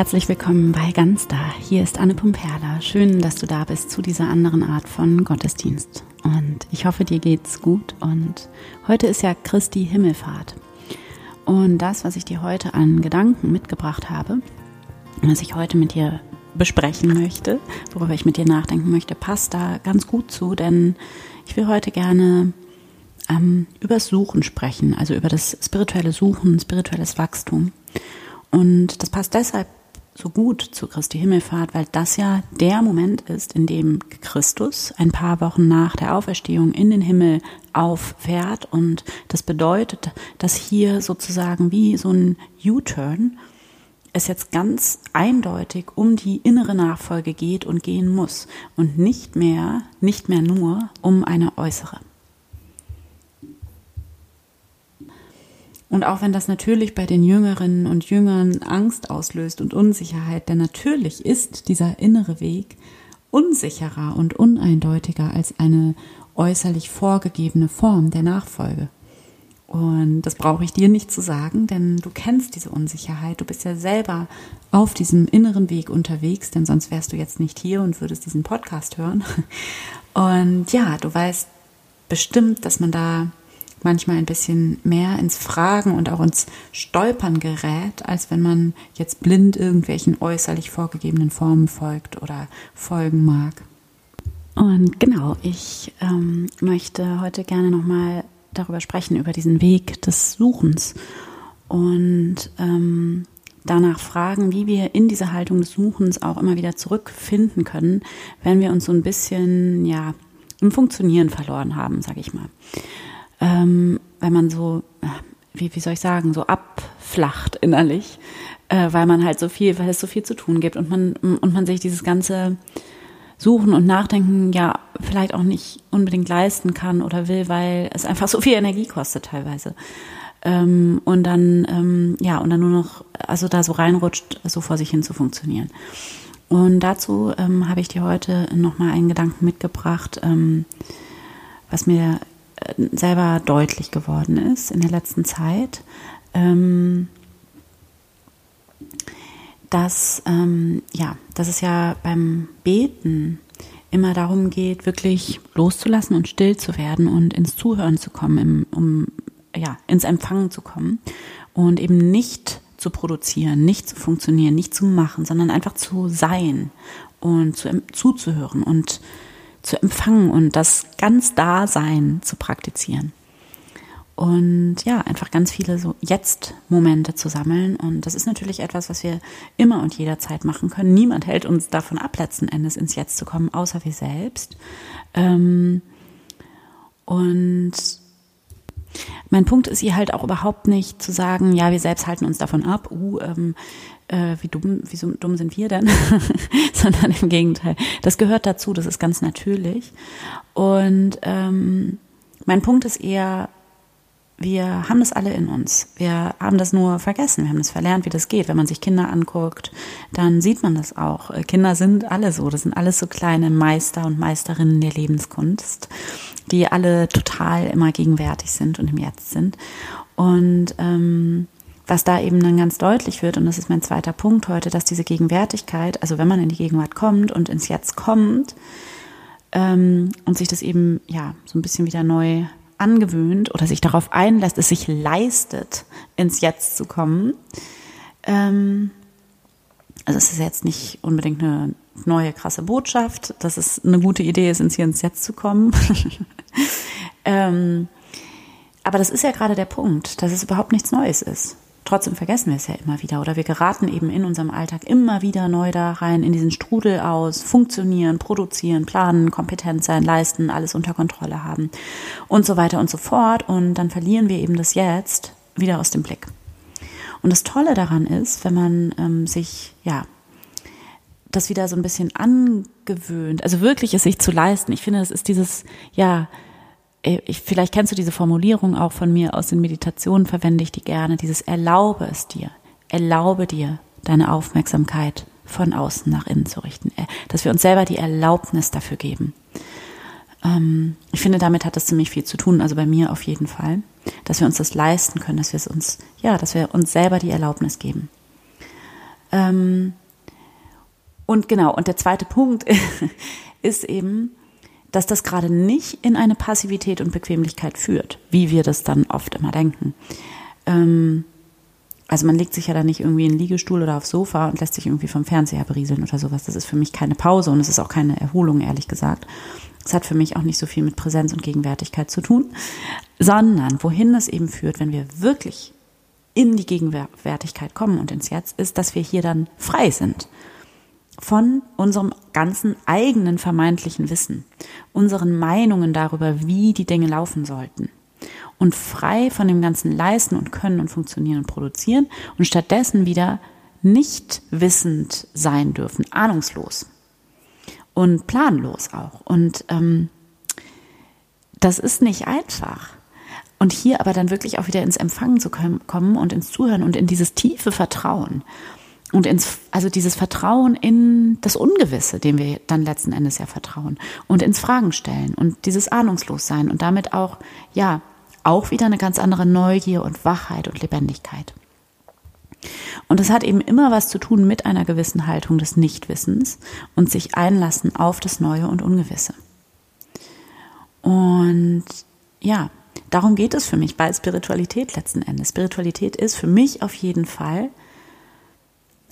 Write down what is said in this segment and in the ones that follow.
herzlich willkommen bei Ganz Da. Hier ist Anne Pumperla. Schön, dass du da bist zu dieser anderen Art von Gottesdienst. Und ich hoffe, dir geht's gut. Und heute ist ja Christi Himmelfahrt. Und das, was ich dir heute an Gedanken mitgebracht habe, was ich heute mit dir besprechen möchte, worüber ich mit dir nachdenken möchte, passt da ganz gut zu, denn ich will heute gerne ähm, über das Suchen sprechen, also über das spirituelle Suchen, spirituelles Wachstum. Und das passt deshalb so gut zu Christi Himmelfahrt, weil das ja der Moment ist, in dem Christus ein paar Wochen nach der Auferstehung in den Himmel auffährt. Und das bedeutet, dass hier sozusagen wie so ein U-Turn es jetzt ganz eindeutig um die innere Nachfolge geht und gehen muss und nicht mehr, nicht mehr nur um eine äußere. Und auch wenn das natürlich bei den Jüngerinnen und Jüngern Angst auslöst und Unsicherheit, denn natürlich ist dieser innere Weg unsicherer und uneindeutiger als eine äußerlich vorgegebene Form der Nachfolge. Und das brauche ich dir nicht zu sagen, denn du kennst diese Unsicherheit. Du bist ja selber auf diesem inneren Weg unterwegs, denn sonst wärst du jetzt nicht hier und würdest diesen Podcast hören. Und ja, du weißt bestimmt, dass man da manchmal ein bisschen mehr ins Fragen und auch ins Stolpern gerät, als wenn man jetzt blind irgendwelchen äußerlich vorgegebenen Formen folgt oder folgen mag. Und genau, ich ähm, möchte heute gerne nochmal darüber sprechen, über diesen Weg des Suchens und ähm, danach fragen, wie wir in diese Haltung des Suchens auch immer wieder zurückfinden können, wenn wir uns so ein bisschen, ja, im Funktionieren verloren haben, sage ich mal ähm, weil man so, wie, wie soll ich sagen, so abflacht innerlich, äh, weil man halt so viel, weil es so viel zu tun gibt und man, und man sich dieses ganze Suchen und Nachdenken ja vielleicht auch nicht unbedingt leisten kann oder will, weil es einfach so viel Energie kostet teilweise. Ähm, und dann, ähm, ja, und dann nur noch, also da so reinrutscht, so vor sich hin zu funktionieren. Und dazu ähm, habe ich dir heute nochmal einen Gedanken mitgebracht, ähm, was mir selber deutlich geworden ist in der letzten Zeit, ähm, dass, ähm, ja, dass es ja beim Beten immer darum geht, wirklich loszulassen und still zu werden und ins Zuhören zu kommen, im, um ja, ins Empfangen zu kommen und eben nicht zu produzieren, nicht zu funktionieren, nicht zu machen, sondern einfach zu sein und zu, zuzuhören und zu empfangen und das ganz Dasein zu praktizieren. Und ja, einfach ganz viele so Jetzt-Momente zu sammeln. Und das ist natürlich etwas, was wir immer und jederzeit machen können. Niemand hält uns davon ab, letzten Endes ins Jetzt zu kommen, außer wir selbst. Ähm, und mein Punkt ist hier halt auch überhaupt nicht zu sagen, ja, wir selbst halten uns davon ab, uh, ähm, äh, wie dumm, wie so dumm sind wir denn? Sondern im Gegenteil. Das gehört dazu, das ist ganz natürlich. Und ähm, mein Punkt ist eher, wir haben das alle in uns. Wir haben das nur vergessen. Wir haben das verlernt, wie das geht. Wenn man sich Kinder anguckt, dann sieht man das auch. Äh, Kinder sind alle so. Das sind alles so kleine Meister und Meisterinnen der Lebenskunst, die alle total immer gegenwärtig sind und im Jetzt sind. Und ähm, was da eben dann ganz deutlich wird, und das ist mein zweiter Punkt heute, dass diese Gegenwärtigkeit, also wenn man in die Gegenwart kommt und ins Jetzt kommt ähm, und sich das eben ja so ein bisschen wieder neu angewöhnt oder sich darauf einlässt, es sich leistet, ins Jetzt zu kommen. Ähm, also es ist jetzt nicht unbedingt eine neue krasse Botschaft, dass es eine gute Idee ist, ins Hier ins Jetzt zu kommen. ähm, aber das ist ja gerade der Punkt, dass es überhaupt nichts Neues ist. Trotzdem vergessen wir es ja immer wieder oder wir geraten eben in unserem Alltag immer wieder neu da rein, in diesen Strudel aus, funktionieren, produzieren, planen, kompetent sein, leisten, alles unter Kontrolle haben und so weiter und so fort. Und dann verlieren wir eben das Jetzt wieder aus dem Blick. Und das Tolle daran ist, wenn man ähm, sich, ja, das wieder so ein bisschen angewöhnt, also wirklich es sich zu leisten. Ich finde, es ist dieses, ja, ich, vielleicht kennst du diese Formulierung auch von mir aus den Meditationen, verwende ich die gerne, dieses Erlaube es dir, erlaube dir deine Aufmerksamkeit von außen nach innen zu richten, äh, dass wir uns selber die Erlaubnis dafür geben. Ähm, ich finde, damit hat das ziemlich viel zu tun, also bei mir auf jeden Fall, dass wir uns das leisten können, dass wir es uns, ja, dass wir uns selber die Erlaubnis geben. Ähm, und genau, und der zweite Punkt ist eben, dass das gerade nicht in eine Passivität und Bequemlichkeit führt, wie wir das dann oft immer denken. Ähm, also man legt sich ja da nicht irgendwie in den Liegestuhl oder aufs Sofa und lässt sich irgendwie vom Fernseher berieseln oder sowas. Das ist für mich keine Pause und es ist auch keine Erholung, ehrlich gesagt. Es hat für mich auch nicht so viel mit Präsenz und Gegenwärtigkeit zu tun, sondern wohin es eben führt, wenn wir wirklich in die Gegenwärtigkeit kommen und ins Jetzt, ist, dass wir hier dann frei sind von unserem ganzen eigenen vermeintlichen Wissen, unseren Meinungen darüber, wie die Dinge laufen sollten. Und frei von dem ganzen Leisten und Können und Funktionieren und Produzieren und stattdessen wieder nicht wissend sein dürfen, ahnungslos und planlos auch. Und ähm, das ist nicht einfach. Und hier aber dann wirklich auch wieder ins Empfangen zu kommen und ins Zuhören und in dieses tiefe Vertrauen und ins, also dieses Vertrauen in das Ungewisse, dem wir dann letzten Endes ja vertrauen und ins Fragen stellen und dieses Ahnungslossein und damit auch, ja, auch wieder eine ganz andere Neugier und Wachheit und Lebendigkeit. Und das hat eben immer was zu tun mit einer gewissen Haltung des Nichtwissens und sich einlassen auf das Neue und Ungewisse. Und ja, darum geht es für mich bei Spiritualität letzten Endes. Spiritualität ist für mich auf jeden Fall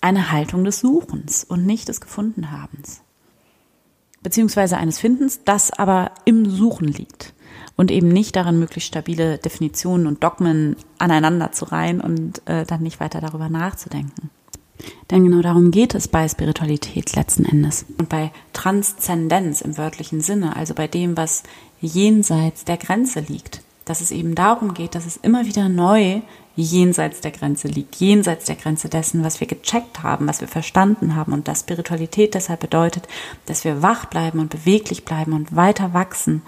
eine Haltung des Suchens und nicht des Gefundenhabens. Beziehungsweise eines Findens, das aber im Suchen liegt und eben nicht darin, möglichst stabile Definitionen und Dogmen aneinander zu reihen und äh, dann nicht weiter darüber nachzudenken. Denn genau darum geht es bei Spiritualität letzten Endes. Und bei Transzendenz im wörtlichen Sinne, also bei dem, was jenseits der Grenze liegt. Dass es eben darum geht, dass es immer wieder neu jenseits der Grenze liegt, jenseits der Grenze dessen, was wir gecheckt haben, was wir verstanden haben. Und dass Spiritualität deshalb bedeutet, dass wir wach bleiben und beweglich bleiben und weiter wachsen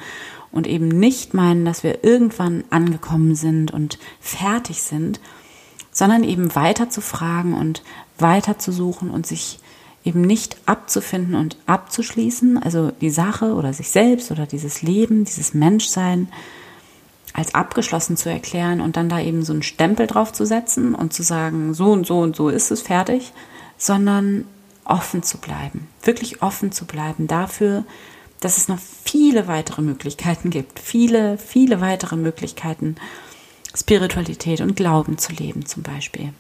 und eben nicht meinen, dass wir irgendwann angekommen sind und fertig sind, sondern eben weiter zu fragen und weiter zu suchen und sich eben nicht abzufinden und abzuschließen, also die Sache oder sich selbst oder dieses Leben, dieses Menschsein als abgeschlossen zu erklären und dann da eben so einen Stempel drauf zu setzen und zu sagen, so und so und so ist es fertig, sondern offen zu bleiben, wirklich offen zu bleiben dafür, dass es noch viele weitere Möglichkeiten gibt, viele, viele weitere Möglichkeiten, Spiritualität und Glauben zu leben zum Beispiel.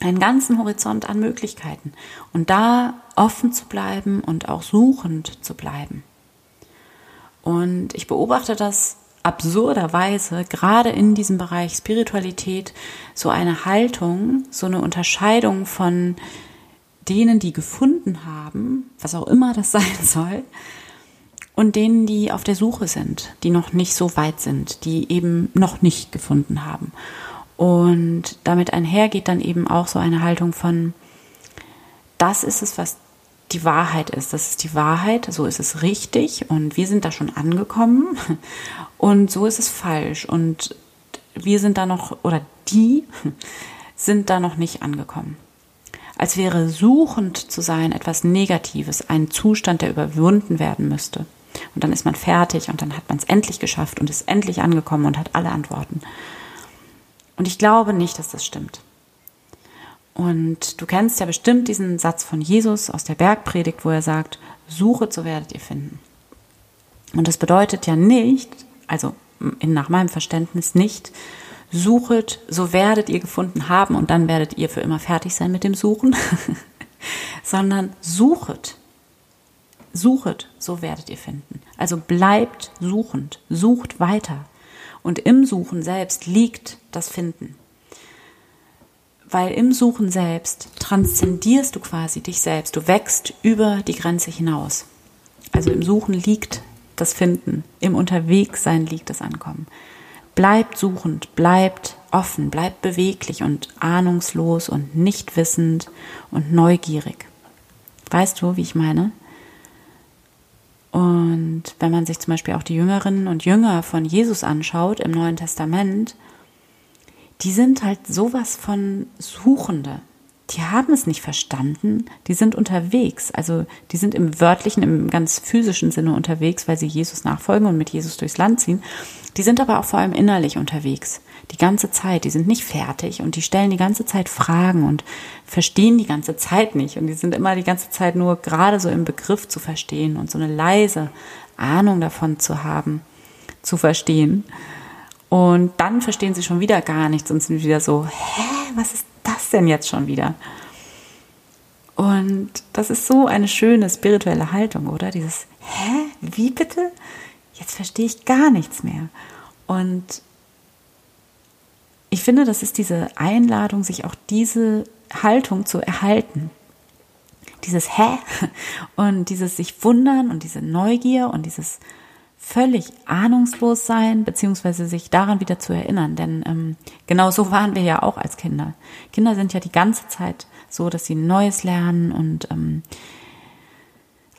Einen ganzen Horizont an Möglichkeiten und da offen zu bleiben und auch suchend zu bleiben. Und ich beobachte das absurderweise gerade in diesem Bereich Spiritualität so eine Haltung, so eine Unterscheidung von denen, die gefunden haben, was auch immer das sein soll, und denen, die auf der Suche sind, die noch nicht so weit sind, die eben noch nicht gefunden haben. Und damit einhergeht dann eben auch so eine Haltung von, das ist es, was die Wahrheit ist. Das ist die Wahrheit, so ist es richtig und wir sind da schon angekommen und so ist es falsch und wir sind da noch, oder die sind da noch nicht angekommen. Als wäre suchend zu sein etwas Negatives, ein Zustand, der überwunden werden müsste. Und dann ist man fertig und dann hat man es endlich geschafft und ist endlich angekommen und hat alle Antworten. Und ich glaube nicht, dass das stimmt. Und du kennst ja bestimmt diesen Satz von Jesus aus der Bergpredigt, wo er sagt, suchet, so werdet ihr finden. Und das bedeutet ja nicht, also nach meinem Verständnis nicht, suchet, so werdet ihr gefunden haben und dann werdet ihr für immer fertig sein mit dem Suchen, sondern suchet, suchet, so werdet ihr finden. Also bleibt suchend, sucht weiter. Und im Suchen selbst liegt das Finden weil im Suchen selbst transzendierst du quasi dich selbst. Du wächst über die Grenze hinaus. Also im Suchen liegt das Finden, im Unterwegssein liegt das Ankommen. Bleibt suchend, bleibt offen, bleibt beweglich und ahnungslos und nicht wissend und neugierig. Weißt du, wie ich meine? Und wenn man sich zum Beispiel auch die Jüngerinnen und Jünger von Jesus anschaut im Neuen Testament, die sind halt sowas von Suchende. die haben es nicht verstanden, die sind unterwegs, also die sind im wörtlichen, im ganz physischen Sinne unterwegs, weil sie Jesus nachfolgen und mit Jesus durchs Land ziehen. Die sind aber auch vor allem innerlich unterwegs, die ganze Zeit, die sind nicht fertig und die stellen die ganze Zeit Fragen und verstehen die ganze Zeit nicht und die sind immer die ganze Zeit nur gerade so im Begriff zu verstehen und so eine leise Ahnung davon zu haben, zu verstehen. Und dann verstehen sie schon wieder gar nichts und sind wieder so, hä, was ist das denn jetzt schon wieder? Und das ist so eine schöne spirituelle Haltung, oder? Dieses, hä, wie bitte? Jetzt verstehe ich gar nichts mehr. Und ich finde, das ist diese Einladung, sich auch diese Haltung zu erhalten. Dieses Hä und dieses sich wundern und diese Neugier und dieses völlig ahnungslos sein, beziehungsweise sich daran wieder zu erinnern. Denn ähm, genau so waren wir ja auch als Kinder. Kinder sind ja die ganze Zeit so, dass sie Neues lernen und ähm,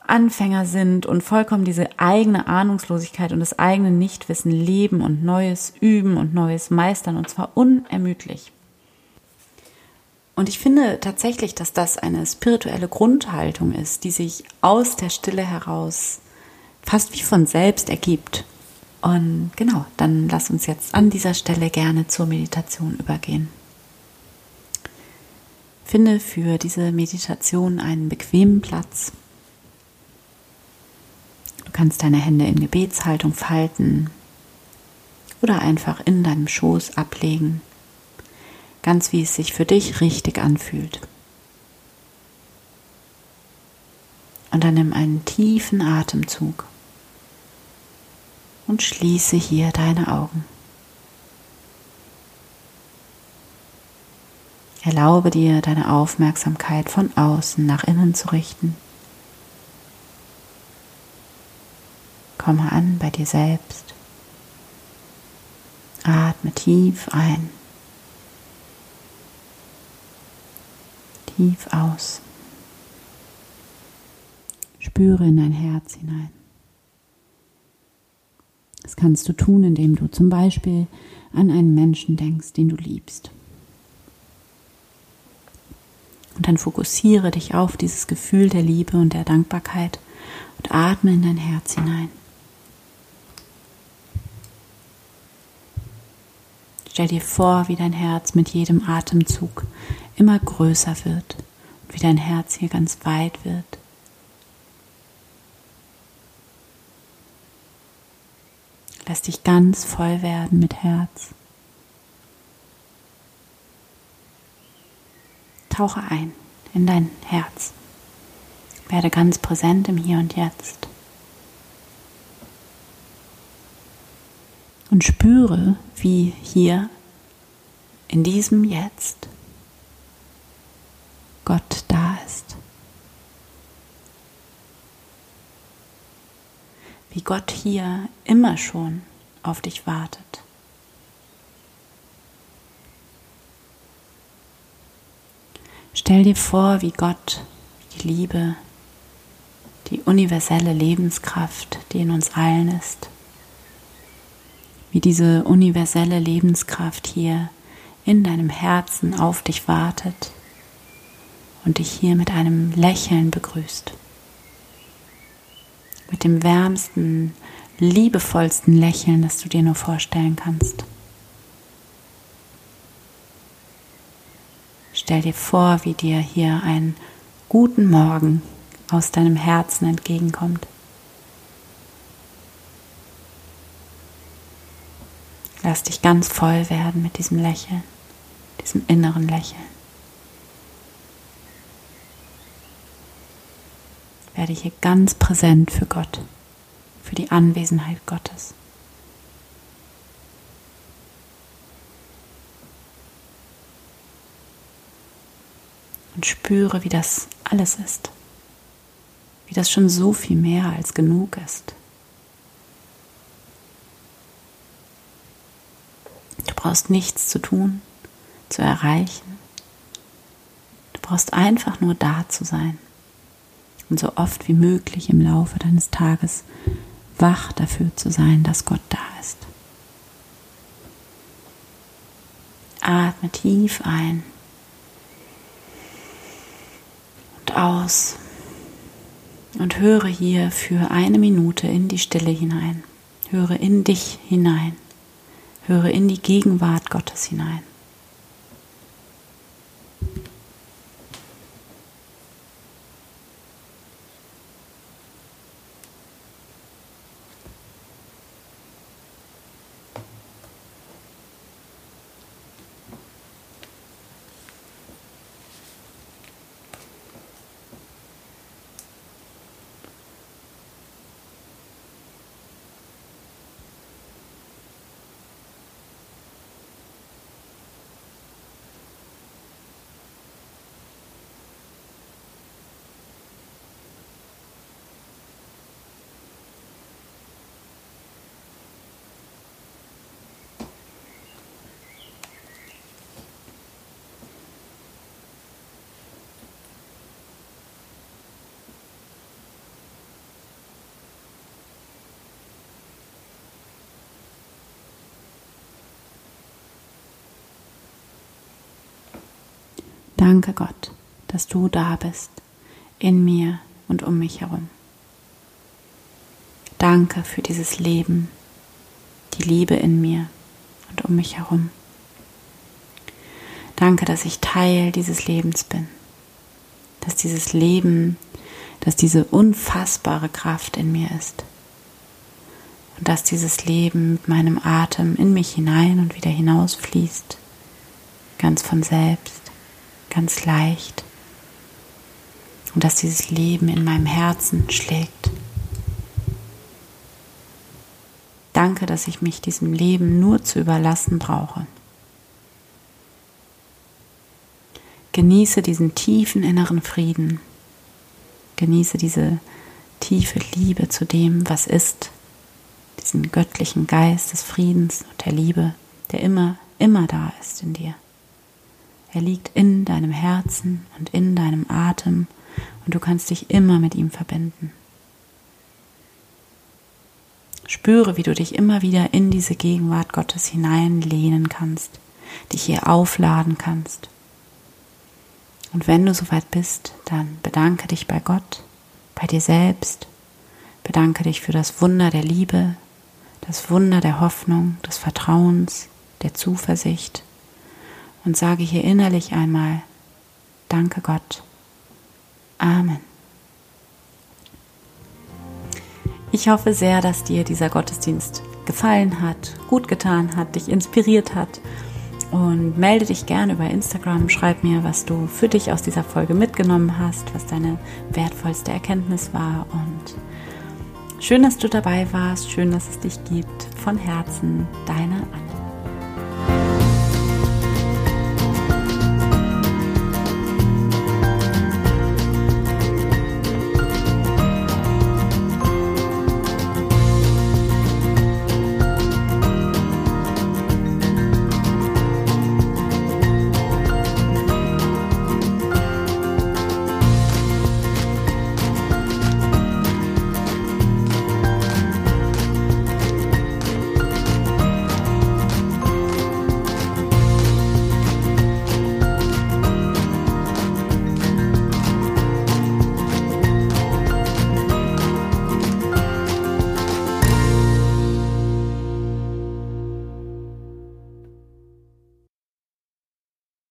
Anfänger sind und vollkommen diese eigene Ahnungslosigkeit und das eigene Nichtwissen leben und Neues üben und Neues meistern und zwar unermüdlich. Und ich finde tatsächlich, dass das eine spirituelle Grundhaltung ist, die sich aus der Stille heraus fast wie von selbst ergibt. Und genau, dann lass uns jetzt an dieser Stelle gerne zur Meditation übergehen. Finde für diese Meditation einen bequemen Platz. Du kannst deine Hände in Gebetshaltung falten oder einfach in deinem Schoß ablegen, ganz wie es sich für dich richtig anfühlt. Und dann nimm einen tiefen Atemzug und schließe hier deine Augen. Erlaube dir, deine Aufmerksamkeit von außen nach innen zu richten. Komme an bei dir selbst. Atme tief ein. Tief aus. Spüre in dein Herz hinein. Das kannst du tun, indem du zum Beispiel an einen Menschen denkst, den du liebst. Und dann fokussiere dich auf dieses Gefühl der Liebe und der Dankbarkeit und atme in dein Herz hinein. Stell dir vor, wie dein Herz mit jedem Atemzug immer größer wird und wie dein Herz hier ganz weit wird. Lass dich ganz voll werden mit Herz. Tauche ein in dein Herz. Werde ganz präsent im Hier und Jetzt. Und spüre, wie hier in diesem Jetzt Gott da ist. Wie Gott hier immer schon auf dich wartet. Stell dir vor, wie Gott die Liebe, die universelle Lebenskraft, die in uns allen ist, wie diese universelle Lebenskraft hier in deinem Herzen auf dich wartet und dich hier mit einem Lächeln begrüßt mit dem wärmsten, liebevollsten Lächeln, das du dir nur vorstellen kannst. Stell dir vor, wie dir hier ein guten Morgen aus deinem Herzen entgegenkommt. Lass dich ganz voll werden mit diesem Lächeln, diesem inneren Lächeln. Werde hier ganz präsent für Gott, für die Anwesenheit Gottes. Und spüre, wie das alles ist, wie das schon so viel mehr als genug ist. Du brauchst nichts zu tun, zu erreichen. Du brauchst einfach nur da zu sein und so oft wie möglich im Laufe deines Tages wach dafür zu sein, dass Gott da ist. Atme tief ein und aus und höre hier für eine Minute in die Stille hinein. Höre in dich hinein. Höre in die Gegenwart Gottes hinein. Danke Gott, dass du da bist, in mir und um mich herum. Danke für dieses Leben, die Liebe in mir und um mich herum. Danke, dass ich Teil dieses Lebens bin, dass dieses Leben, dass diese unfassbare Kraft in mir ist und dass dieses Leben mit meinem Atem in mich hinein und wieder hinausfließt, ganz von selbst ganz leicht und dass dieses Leben in meinem Herzen schlägt. Danke, dass ich mich diesem Leben nur zu überlassen brauche. Genieße diesen tiefen inneren Frieden. Genieße diese tiefe Liebe zu dem, was ist. Diesen göttlichen Geist des Friedens und der Liebe, der immer, immer da ist in dir. Er liegt in deinem Herzen und in deinem Atem und du kannst dich immer mit ihm verbinden. Spüre, wie du dich immer wieder in diese Gegenwart Gottes hineinlehnen kannst, dich hier aufladen kannst. Und wenn du soweit bist, dann bedanke dich bei Gott, bei dir selbst, bedanke dich für das Wunder der Liebe, das Wunder der Hoffnung, des Vertrauens, der Zuversicht und sage hier innerlich einmal, danke Gott. Amen. Ich hoffe sehr, dass dir dieser Gottesdienst gefallen hat, gut getan hat, dich inspiriert hat. Und melde dich gerne über Instagram, schreib mir, was du für dich aus dieser Folge mitgenommen hast, was deine wertvollste Erkenntnis war. Und schön, dass du dabei warst, schön, dass es dich gibt. Von Herzen, deine Anna.